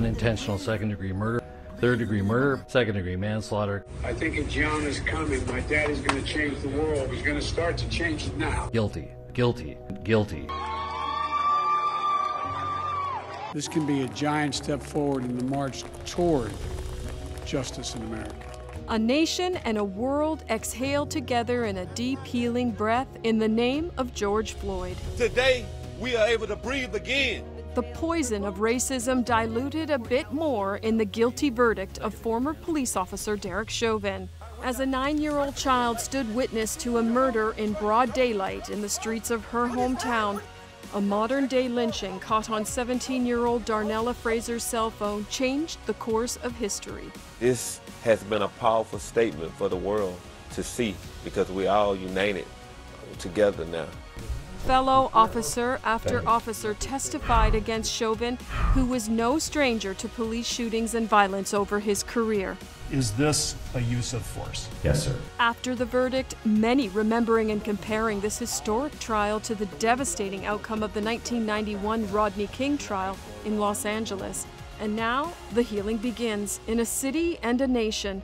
unintentional second degree murder, third degree murder, second degree manslaughter. I think a John is coming. My dad is going to change the world. He's going to start to change it now. Guilty, guilty, guilty. This can be a giant step forward in the march toward justice in America. A nation and a world exhale together in a deep healing breath in the name of George Floyd. Today, we are able to breathe again. The poison of racism diluted a bit more in the guilty verdict of former police officer Derek Chauvin. As a nine year old child stood witness to a murder in broad daylight in the streets of her hometown, a modern day lynching caught on 17 year old Darnella Frazier's cell phone changed the course of history. This has been a powerful statement for the world to see because we all united together now. Fellow officer after officer testified against Chauvin, who was no stranger to police shootings and violence over his career. Is this a use of force? Yes, sir. After the verdict, many remembering and comparing this historic trial to the devastating outcome of the 1991 Rodney King trial in Los Angeles. And now, the healing begins in a city and a nation.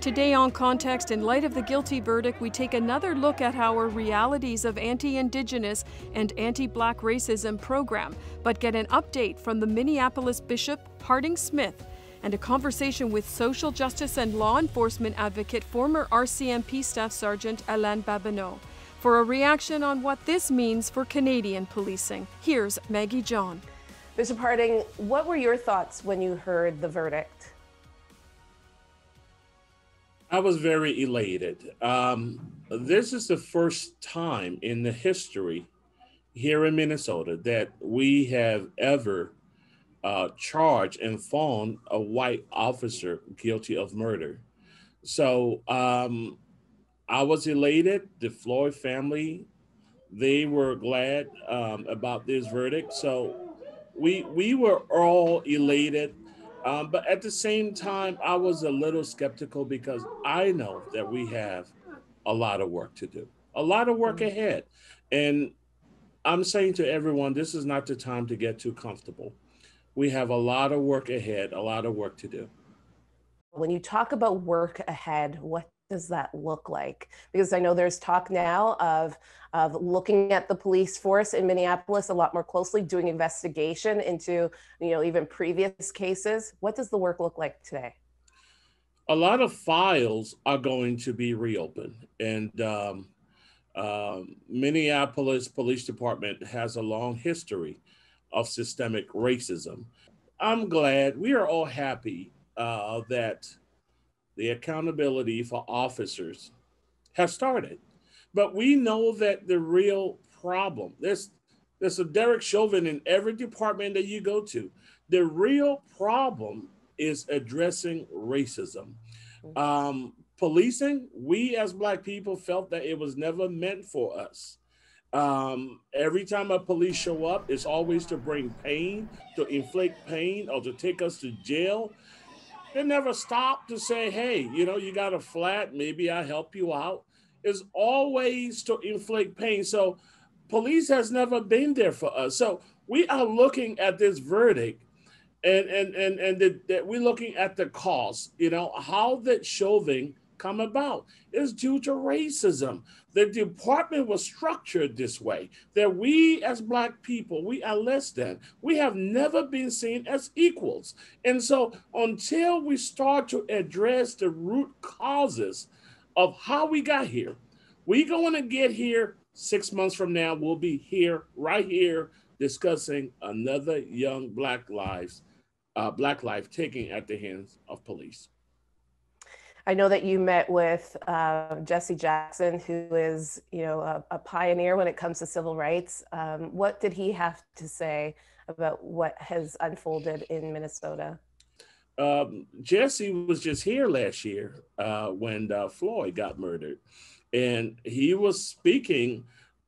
Today on Context, in light of the guilty verdict, we take another look at our realities of anti Indigenous and anti Black racism program, but get an update from the Minneapolis Bishop Harding Smith and a conversation with social justice and law enforcement advocate, former RCMP Staff Sergeant Alain Babineau. For a reaction on what this means for Canadian policing, here's Maggie John. Bishop Harding, what were your thoughts when you heard the verdict? I was very elated. Um, this is the first time in the history here in Minnesota that we have ever uh, charged and found a white officer guilty of murder. So um, I was elated. The Floyd family, they were glad um, about this verdict. So we we were all elated, um, but at the same time, I was a little skeptical because I know that we have a lot of work to do, a lot of work mm-hmm. ahead, and I'm saying to everyone, this is not the time to get too comfortable. We have a lot of work ahead, a lot of work to do. When you talk about work ahead, what does that look like? Because I know there's talk now of, of looking at the police force in Minneapolis a lot more closely, doing investigation into, you know, even previous cases. What does the work look like today? A lot of files are going to be reopened, and um, uh, Minneapolis Police Department has a long history of systemic racism. I'm glad we are all happy uh, that the accountability for officers has started. But we know that the real problem, there's, there's a Derek Chauvin in every department that you go to. The real problem is addressing racism. Um, policing, we as Black people felt that it was never meant for us. Um, every time a police show up, it's always to bring pain, to inflict pain, or to take us to jail. They never stop to say, hey, you know, you got a flat, maybe I help you out. Is always to inflict pain. So police has never been there for us. So we are looking at this verdict and and and and that we're looking at the cause, you know, how that Chauvin come about is due to racism. The department was structured this way that we as Black people, we are less than. We have never been seen as equals. And so until we start to address the root causes of how we got here, we're going to get here six months from now. We'll be here, right here, discussing another young Black lives, uh, Black life taken at the hands of police. I know that you met with uh, Jesse Jackson, who is, you know, a, a, pioneer when it comes to civil rights. Um, what did he have to say about what has unfolded in Minnesota? Um, Jesse was just here last year uh, when uh, Floyd got murdered, and he was speaking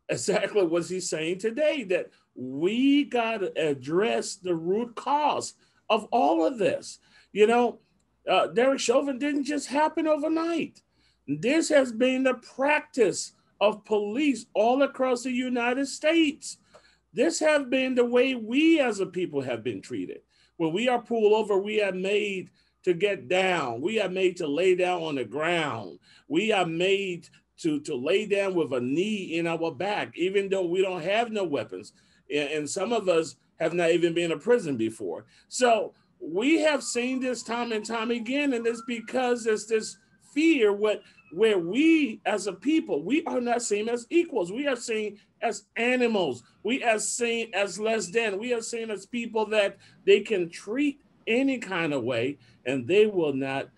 exactly what he's saying today that we got to address the root cause of all of this. You know, uh, Derek Chauvin didn't just happen overnight. This has been the practice of police all across the United States. This has been the way we as a people have been treated. When we are pulled over, we are made to get down. We are made to lay down on the ground. We are made to, to lay down with a knee in our back, even though we don't have no weapons. And, and some of us have not even been in prison before. So we have seen this time and time again, and it's because there's this fear what where we as a people we are not seen as equals. We are seen as animals. We are seen as less than. We are seen as people that they can treat any kind of way and they will not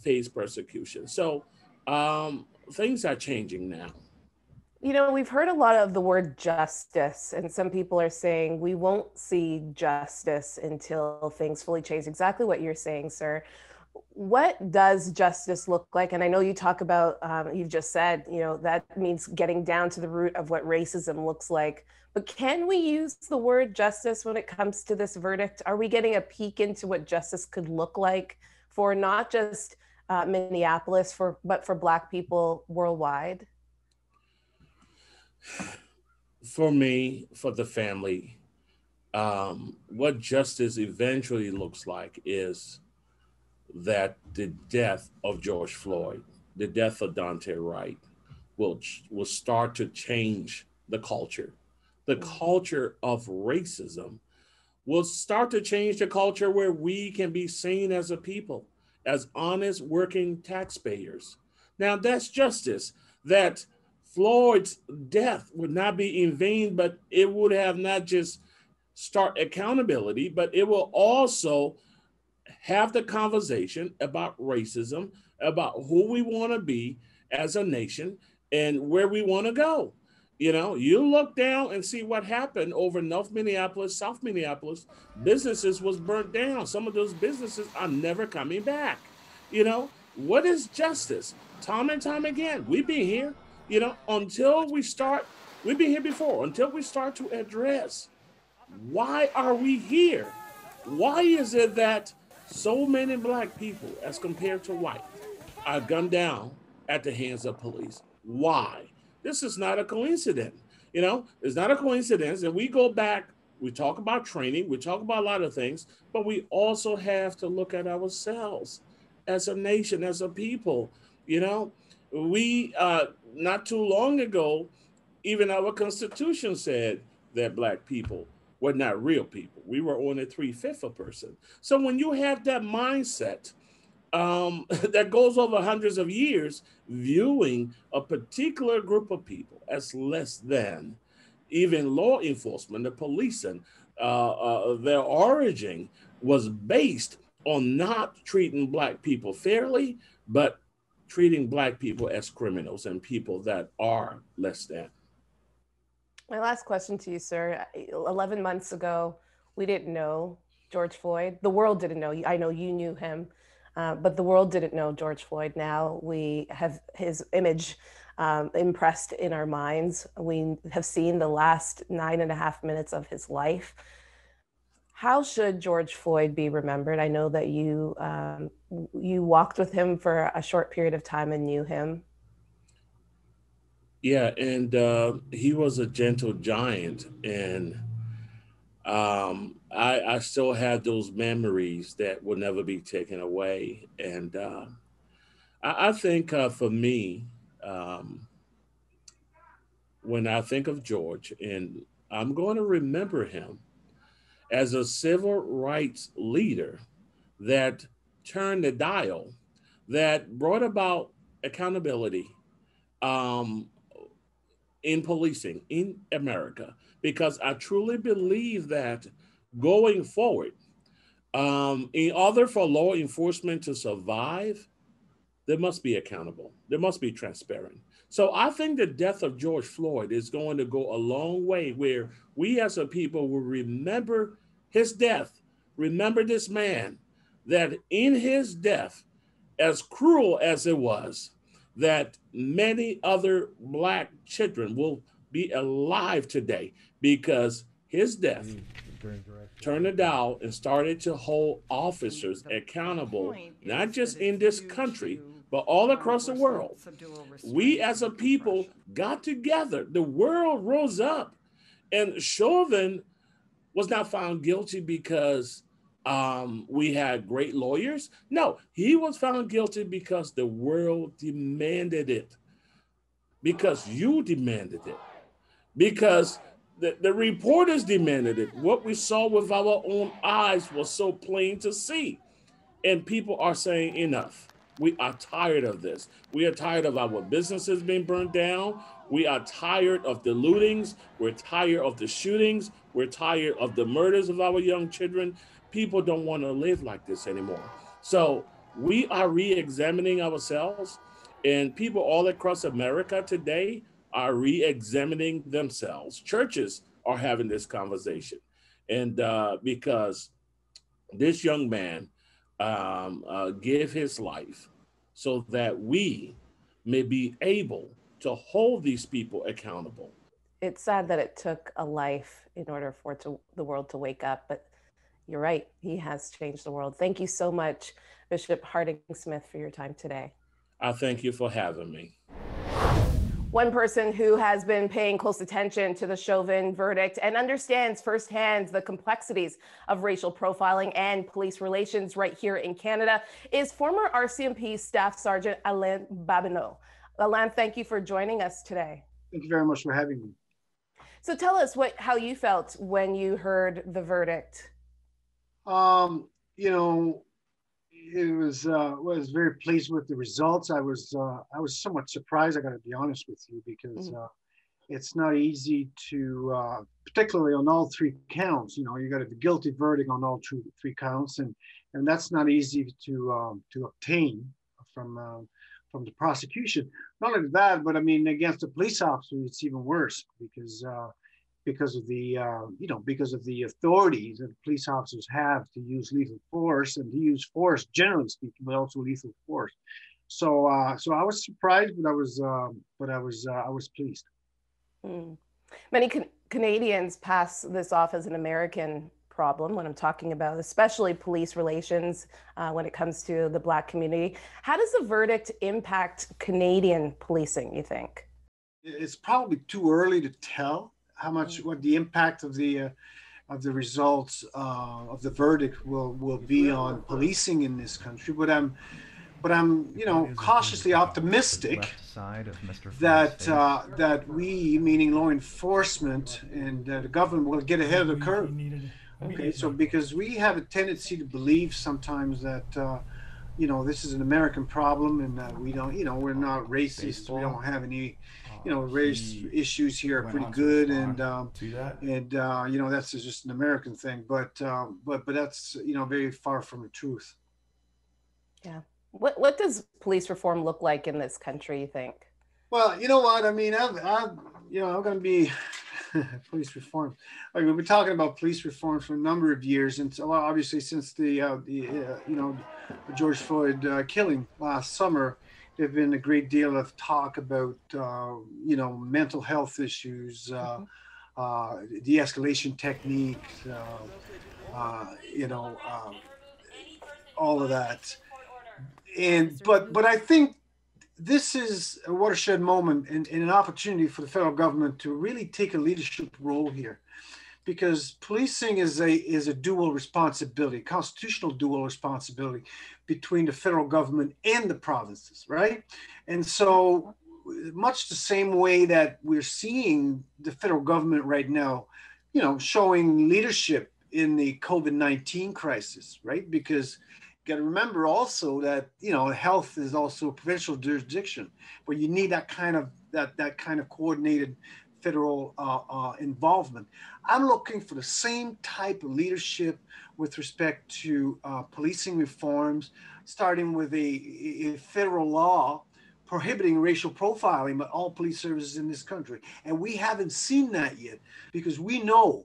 face persecution. So um, things are changing now you know, we've heard a lot of the word justice, and some people are saying we won't see justice until things fully change. Exactly what you're saying, sir. What does justice look like? And I know you talk about, um, you've just said, you know, that means getting down to the root of what racism looks like. But can we use the word justice when it comes to this verdict? Are we getting a peek into what justice could look like for not just uh, Minneapolis, for but for Black people worldwide? For me, for the family, um, what justice eventually looks like is that the death of George Floyd, the death of Daunte Wright, will will start to change the culture. The culture of racism will start to change the culture where we can be seen as a people, as honest working taxpayers. Now that's justice. That Floyd's death would not be in vain, but it would have not just start accountability, but it will also have the conversation about racism, about who we want to be as a nation and where we want to go. You know, you look down and see what happened over North Minneapolis, South Minneapolis. Businesses was burnt down. Some of those businesses are never coming back. You know, what is justice? Time and time again, we've been here you know, until we start, we've been here before, until we start to address why are we here? Why is it that so many black people, as compared to white, are gunned down at the hands of police? Why? This is not a coincidence. You know, it's not a coincidence. And we go back, we talk about training, we talk about a lot of things, but we also have to look at ourselves as a nation, as a people. You know, we uh, not too long ago, even our Constitution said that Black people were not real people. We were only three fifths a person. So when you have that mindset um, that goes over hundreds of years, viewing a particular group of people as less than, even law enforcement, the policing, uh, uh, their origin was based on not treating Black people fairly, but treating Black people as criminals and people that are less than. My last question to you, sir. 11 months ago, we didn't know George Floyd. The world didn't know. I know you knew him, uh, but the world didn't know George Floyd. Now we have his image um, impressed in our minds. We have seen the last nine and a half minutes of his life. How should George Floyd be remembered? I know that you um, you walked with him for a short period of time and knew him. Yeah, and uh, he was a gentle giant, and um, I, I, still have those memories that will never be taken away. And uh, I, I, think uh, for me, um, when I think of George, and I'm going to remember him as a civil rights leader that turned the dial, that brought about accountability um, in policing in America, because I truly believe that going forward, um, in order for law enforcement to survive, there must be accountable. There must be transparent. So I think the death of George Floyd is going to go a long way where we as a people will remember his death. Remember this man that in his death, as cruel as it was, that many other black children will be alive today because his death mm, turned the dial and started to hold officers accountable, not just in this country, but all across the world. We as a people got together. The world rose up. And Chauvin was not found guilty because Um, we had great lawyers. No, he was found guilty because the world demanded it, because you demanded it, because the, the reporters demanded it. What we saw with our own eyes was so plain to see. And people are saying enough. We are tired of this. We are tired of our businesses being burned down. We are tired of the lootings. We're tired of the shootings. We're tired of the murders of our young children. People don't want to live like this anymore. So we are re examining ourselves, and people all across America today are re examining themselves. Churches are having this conversation. And uh, because this young man um, uh, gave his life so that we may be able to hold these people accountable. It's sad that it took a life in order for to, the world to wake up, but you're right. He has changed the world. Thank you so much, Bishop Harding Smith, for your time today. I thank you for having me. One person who has been paying close attention to the Chauvin verdict and understands firsthand the complexities of racial profiling and police relations right here in Canada is former RCMP Staff Sergeant Alain Babineau. Alain, thank you for joining us today. Thank you very much for having me. So tell us what how you felt when you heard the verdict. Um, you know, it was uh, was very pleased with the results. I was uh, I was somewhat surprised. I got to be honest with you because mm-hmm. uh, it's not easy to, uh, particularly on all three counts. You know, you got a guilty verdict on all three, three counts, and and that's not easy to um, to obtain from um, from the prosecution. Not only that, but I mean, against a police officer, it's even worse because uh, because of the uh, you know because of the authorities that police officers have to use lethal force and to use force generally speaking, but also lethal force. So uh, so I was surprised, but I was uh, but I was uh, I was pleased. Mm. Many can- Canadians pass this off as an American problem when I'm talking about, especially police relations uh, when it comes to the Black community. How does the verdict impact Canadian policing, you think? It's probably too early to tell how much what the impact of the uh, of the results uh, of the verdict will will be on policing in this country. But I'm but I'm you know cautiously optimistic that uh, that we, meaning law enforcement and the government, will get ahead of the curve. Okay, so because we have a tendency to believe sometimes that. Uh, you know, this is an American problem, and we don't, you know, we're not racist. We don't have any you know, race issues here are pretty good, and um, and uh, you know that's just an American thing, but um, but but that's you know very far from the truth. Yeah. What what does police reform look like in this country? You think? Well, you know what I mean. I'm, I'm you know I'm going to be police reform. Like we've been talking about police reform for a number of years, and so obviously since the uh, the uh, you know George Floyd uh, killing last summer there's been a great deal of talk about uh, you know mental health issues, uh, mm-hmm. uh, de-escalation techniques, uh, uh, you know, um, all of that. And but but I think this is a watershed moment and, and an opportunity for the federal government to really take a leadership role here because policing is a is a dual responsibility, constitutional dual responsibility between the federal government and the provinces, right? And so much the same way that we're seeing the federal government right now, you know, showing leadership in the COVID-19 crisis, right? Because you got to remember also that you know health is also a provincial jurisdiction but you need that kind of that that kind of coordinated federal uh, uh, involvement. I'm looking for the same type of leadership with respect to uh, policing reforms, starting with a, a, federal law prohibiting racial profiling by all police services in this country. And we haven't seen that yet because we know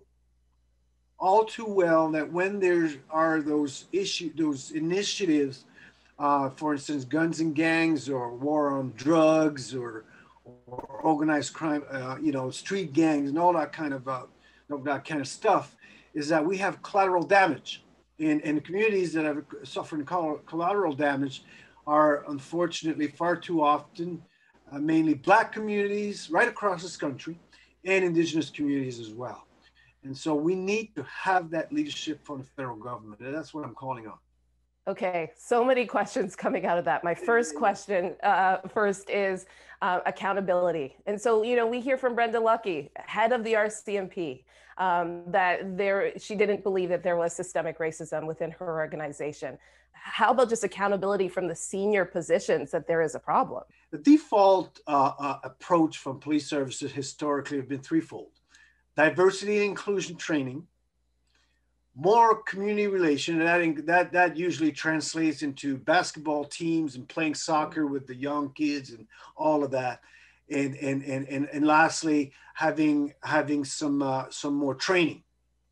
all too well that when there are those issue, those initiatives, uh, for instance, guns and gangs or war on drugs or or organized crime, uh, you know, street gangs and all that kind of uh, that kind of stuff, is that we have collateral damage, and and communities that have suffered collateral damage are unfortunately far too often uh, mainly black communities right across this country and indigenous communities as well And so we need to have that leadership from the federal government. And that's what I'm calling on. Okay, so many questions coming out of that. My first question uh, first is uh, accountability. And so, you know, we hear from Brenda Lucki, head of the RCMP, um, that there she didn't believe that there was systemic racism within her organization. How about just accountability from the senior positions that there is a problem? The default uh, uh approach from police services historically have been threefold: diversity and inclusion training, more community relation and that, that that usually translates into basketball teams and playing soccer with the young kids and all of that. And and and and, and lastly having having some uh, some more training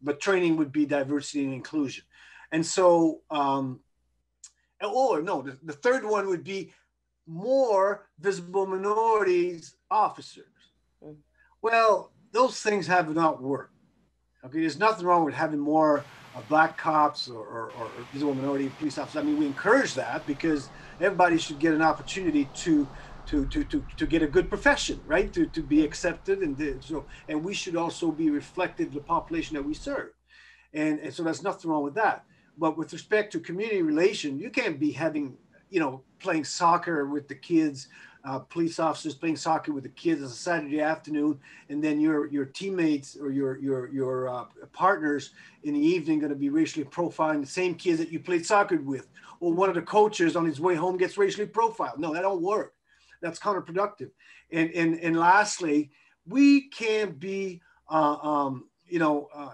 but training would be diversity and inclusion. And so um or no the, the third one would be more visible minorities officers. Mm. well those things have not worked Okay, there's nothing wrong with having more uh, black cops or, or, or, visible minority police officers. I mean, we encourage that because everybody should get an opportunity to to to to, to get a good profession, right? To, to be accepted and so and we should also be reflective the population that we serve, and and so there's nothing wrong with that. But with respect to community relation, you can't be having you know playing soccer with the kids uh, police officers playing soccer with the kids on a Saturday afternoon, and then your your teammates or your your your uh, partners in the evening going to be racially profiling the same kids that you played soccer with, or one of the coaches on his way home gets racially profiled. No, that don't work. That's counterproductive. And and and lastly, we can't be uh, um, you know uh,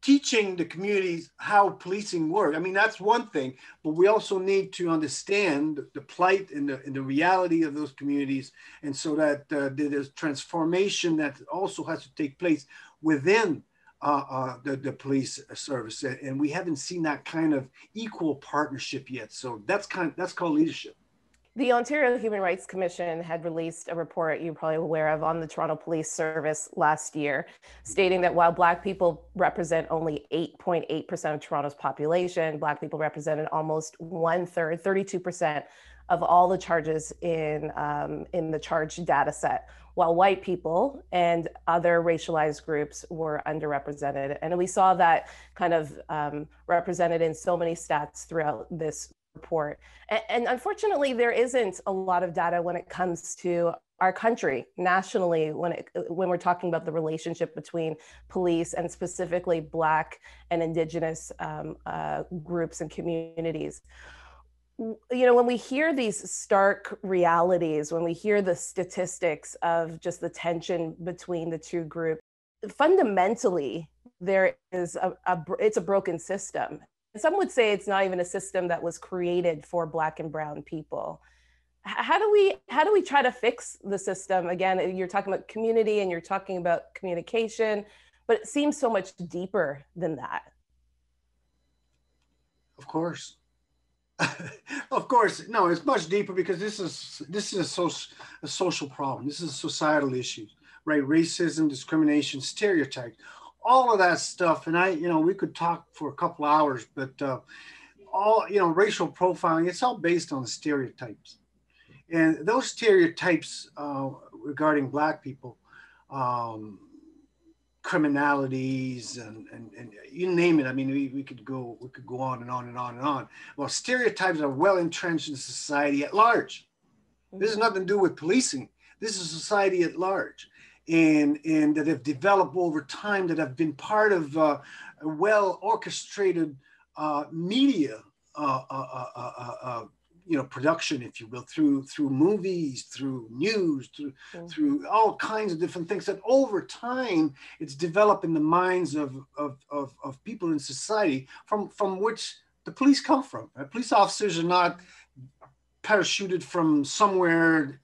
teaching the communities how policing work. I mean, that's one thing, but we also need to understand the plight and the, and the reality of those communities. And so that uh, there's transformation that also has to take place within uh, uh, the, the police service. And we haven't seen that kind of equal partnership yet. So that's kind of, that's called leadership. The Ontario Human Rights Commission had released a report you're probably aware of on the Toronto Police Service last year, stating that while Black people represent only 8.8% of Toronto's population, Black people represented almost one third, 32% of all the charges in, um, in the charge data set, while white people and other racialized groups were underrepresented. And we saw that kind of um, represented in so many stats throughout this report. And, and unfortunately, there isn't a lot of data when it comes to our country nationally when it when we're talking about the relationship between police and specifically black and indigenous um, uh, groups and communities you know when we hear these stark realities when we hear the statistics of just the tension between the two groups fundamentally there is a, a it's a broken system some would say it's not even a system that was created for black and brown people. How do we how do we try to fix the system? Again, uh, you're talking about community and you're talking about communication, but it seems so much deeper than that. Of course. of course, no, it's much deeper because this is this is a, so, a social problem. This is a societal issue, right? Racism, discrimination, stereotypes all of that stuff. And I, you know, we could talk for a couple hours, but uh, all, you know, racial profiling, it's all based on stereotypes. And those stereotypes uh, regarding Black people, um, criminalities and, and, and you name it. I mean, we, we could go we could go on and on and on and on. Well, stereotypes are well entrenched in society at large. This has nothing to do with policing. This is society at large and and that have developed over time that have been part of uh, a well orchestrated uh, media uh, uh, uh, uh, you know production if you will through through movies through news through mm-hmm. through all kinds of different things that over time it's developed in the minds of of, of, of people in society from from which the police come from police officers are not parachuted from somewhere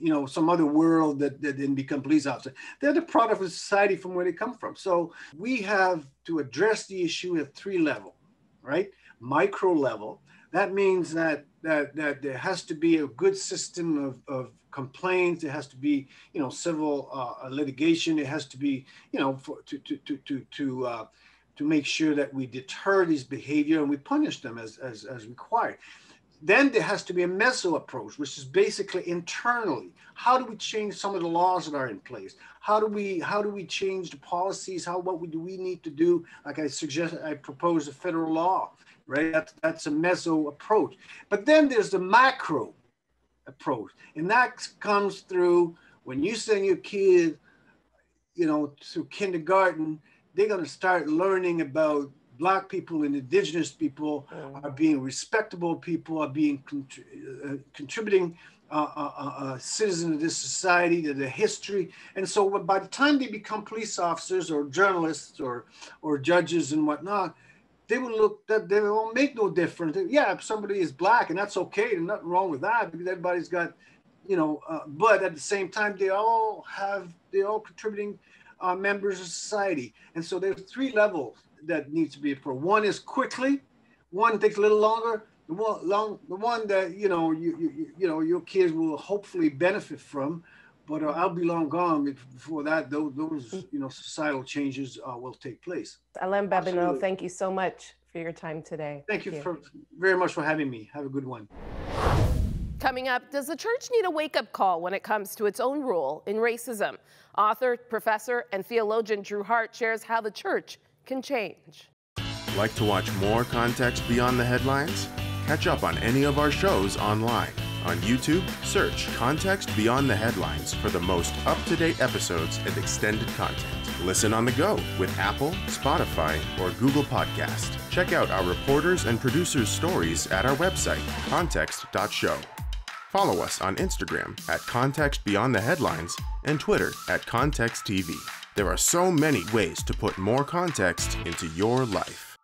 you know some other world that, that didn't become police officers. They're the product of society from where they come from. So we have to address the issue at three level, right? Micro level. That means that that that there has to be a good system of, of complaints. There has to be you know civil uh, litigation. It has to be you know for, to to to to to uh, to make sure that we deter these behavior and we punish them as as, as required then there has to be a meso approach, which is basically internally. How do we change some of the laws that are in place? How do we how do we change the policies? How what do we need to do? Like I suggest, I propose a federal law, right? That's that's a meso approach. But then there's the macro approach, and that comes through when you send your kid, you know, to kindergarten. They're going to start learning about black people and indigenous people mm. are being respectable people, are being uh, contributing uh, uh, uh, uh, citizens of this society, to the history. And so by the time they become police officers or journalists or, or judges and whatnot, they will look that they won't make no difference. Yeah, if somebody is black and that's okay, there's nothing wrong with that because everybody's got, you know, uh, but at the same time, they all have, they all contributing uh, members of society. And so there's three levels that needs to be approved. One is quickly, one takes a little longer. The one, long, the one that you know you, you you know your kids will hopefully benefit from, but uh, I'll be long gone before that. Those, those you know societal changes uh, will take place. Alain Babineau, thank you so much for your time today. Thank, thank you, you for very much for having me. Have a good one. Coming up, does the church need a wake up call when it comes to its own role in racism? Author, professor, and theologian Drew Hart shares how the church can change. Like to watch more context beyond the headlines? Catch up on any of our shows online. On YouTube, search Context Beyond the Headlines for the most up to date episodes and extended content. Listen on the go with Apple, Spotify, or Google Podcast. Check out our reporters and producers' stories at our website, context.show. Follow us on Instagram at Context Beyond the Headlines and Twitter at Context TV. There are so many ways to put more context into your life.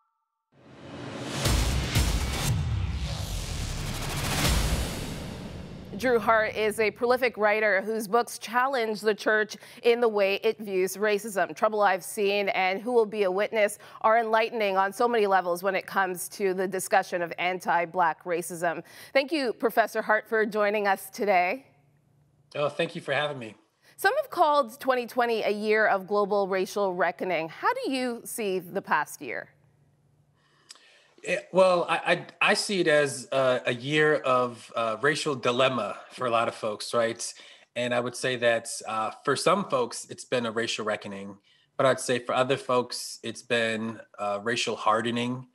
Drew Hart is a prolific writer whose books challenge the church in the way it views racism. Trouble I've Seen and Who Will Be a Witness are enlightening on so many levels when it comes to the discussion of anti Black racism. Thank you, Professor Hart, for joining us today. Oh, thank you for having me. Some have called 2020 a year of global racial reckoning. How do you see the past year? Eh, well, I, I, I, see it as uh, a year of uh, racial dilemma for a lot of folks, right? And I would say that uh, for some folks, it's been a racial reckoning. But I'd say for other folks, it's been uh, racial hardening.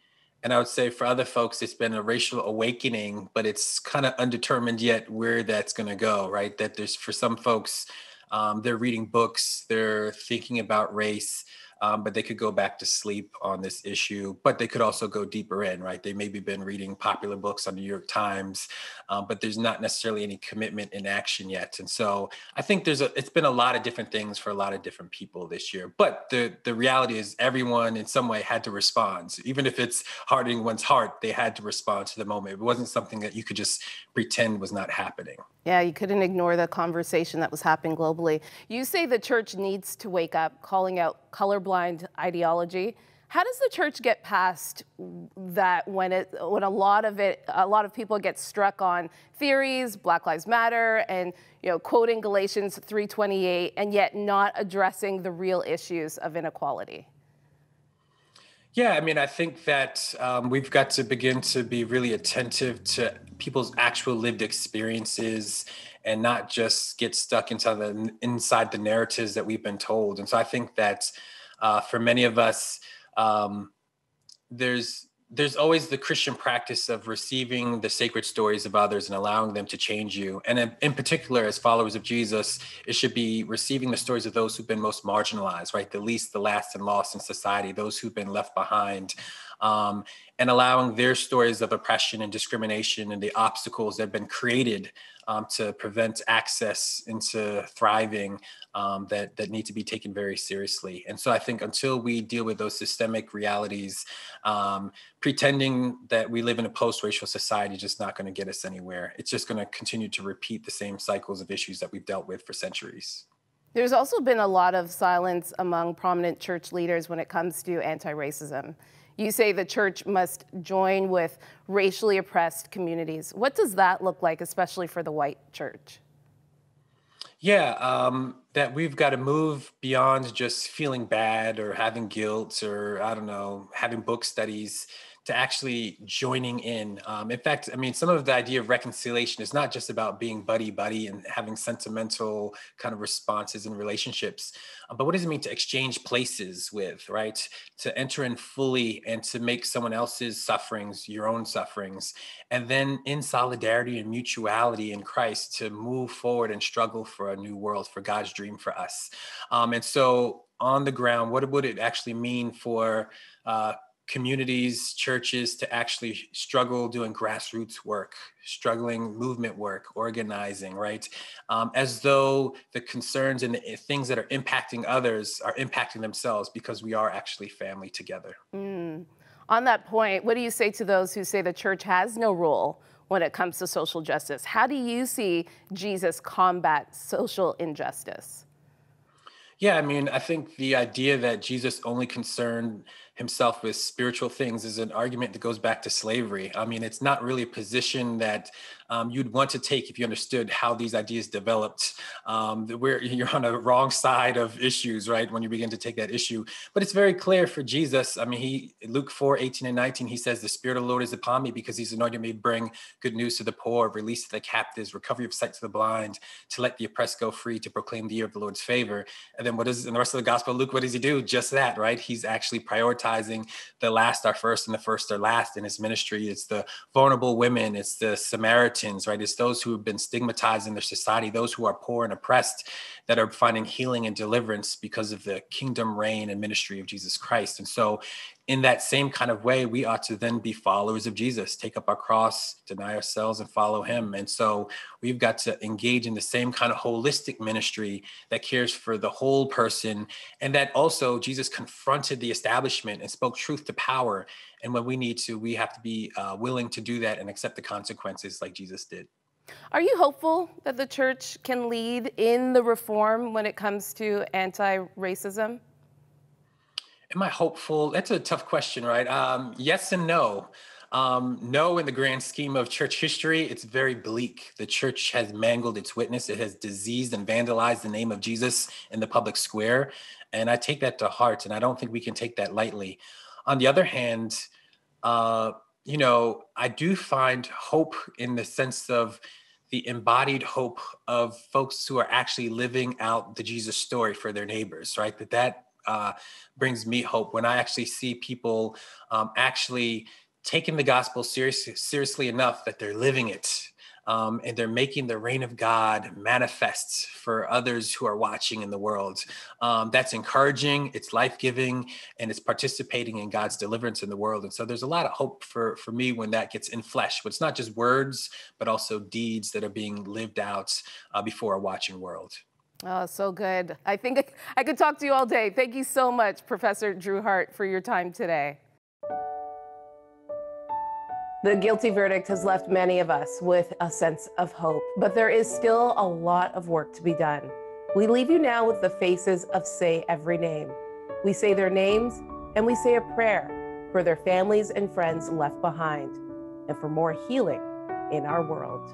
And I would say for other folks, it's been a racial awakening, but it's kind of undetermined yet where that's going to go, right? That there's for some folks, um, they're reading books, they're thinking about race, um, but they could go back to sleep on this issue. But they could also go deeper in, right? They maybe been reading popular books on the New York Times, um, but there's not necessarily any commitment in action yet. And so I think there's a it's been a lot of different things for a lot of different people this year. But the the reality is everyone in some way had to respond. So even if it's hardening one's heart, they had to respond to the moment. It wasn't something that you could just pretend was not happening. Yeah, you couldn't ignore the conversation that was happening globally. You say the church needs to wake up, calling out colorblind ideology. How does the church get past that when it when a lot of it a lot of people get struck on theories, Black Lives Matter, and you know quoting Galatians 3:28, and yet not addressing the real issues of inequality? Yeah, I mean, I think that um, we've got to begin to be really attentive to people's actual lived experiences and not just get stuck into the inside the narratives that we've been told. And so I think that uh, for many of us, um, there's there's always the Christian practice of receiving the sacred stories of others and allowing them to change you. And in, in, particular, as followers of Jesus, it should be receiving the stories of those who've been most marginalized, right? The least, the last, and lost in society, those who've been left behind um, and allowing their stories of oppression and discrimination and the obstacles that have been created um, to prevent access into thriving um, that, that need to be taken very seriously. And so I think until we deal with those systemic realities, um, pretending that we live in a post-racial society is just not going to get us anywhere. It's just going to continue to repeat the same cycles of issues that we've dealt with for centuries. There's also been a lot of silence among prominent church leaders when it comes to anti-racism. You say the church must join with racially oppressed communities. What does that look like, especially for the white church? Yeah, um, that we've got to move beyond just feeling bad or having guilt or, I don't know, having book studies to actually joining in. Um, in fact, I mean, some of the idea of reconciliation is not just about being buddy buddy and having sentimental kind of responses and relationships, uh, but what does it mean to exchange places with, right? To enter in fully and to make someone else's sufferings your own sufferings, and then in solidarity and mutuality in Christ to move forward and struggle for a new world, for God's dream for us. Um, and so, on the ground, what would it actually mean for uh, communities, churches to actually struggle doing grassroots work, struggling movement work, organizing, right? Um, as though the concerns and the things that are impacting others are impacting themselves because we are actually family together. Mm. On that point, what do you say to those who say the church has no role when it comes to social justice? How do you see Jesus combat social injustice? Yeah, I mean, I think the idea that Jesus only concerned himself with spiritual things is an argument that goes back to slavery. I mean, it's not really a position that um, you'd want to take if you understood how these ideas developed. Um, where you're on the wrong side of issues, right? When you begin to take that issue. But it's very clear for Jesus. I mean, he Luke 4, 18 and 19, he says, The Spirit of the Lord is upon me because he's anointed me to bring good news to the poor, release to the captives, recovery of sight to the blind, to let the oppressed go free, to proclaim the year of the Lord's favor. And then what is in the rest of the gospel, Luke, what does he do? Just that, right? He's actually prioritizing the last are first and the first are last in his ministry. It's the vulnerable women, it's the Samaritans, right? It's those who have been stigmatized in their society, those who are poor and oppressed that are finding healing and deliverance because of the kingdom reign and ministry of Jesus Christ. And so, in that same kind of way, we ought to then be followers of Jesus, take up our cross, deny ourselves, and follow him. And so, we've got to engage in the same kind of holistic ministry that cares for the whole person. And that also, Jesus confronted the establishment and spoke truth to power. And when we need to, we have to be uh, willing to do that and accept the consequences like Jesus did. Are you hopeful that the church can lead in the reform when it comes to anti racism? Am I hopeful? That's a tough question, right? Um, yes and no. Um, no, in the grand scheme of church history, it's very bleak. The church has mangled its witness, it has diseased and vandalized the name of Jesus in the public square. And I take that to heart, and I don't think we can take that lightly. On the other hand, uh, you know, I do find hope in the sense of the embodied hope of folks who are actually living out the Jesus story for their neighbors, right? That that uh, brings me hope when I actually see people um, actually taking the gospel seriously, seriously enough that they're living it um, and they're making the reign of God manifest for others who are watching in the world. Um, that's encouraging, it's life giving, and it's participating in God's deliverance in the world. And so there's a lot of hope for, for me when that gets in flesh. but It's not just words, but also deeds that are being lived out uh, before a watching world. Oh, so good. I think I could talk to you all day. Thank you so much, Professor Drew Hart, for your time today. The guilty verdict has left many of us with a sense of hope, but there is still a lot of work to be done. We leave you now with the faces of Say Every Name. We say their names and we say a prayer for their families and friends left behind and for more healing in our world.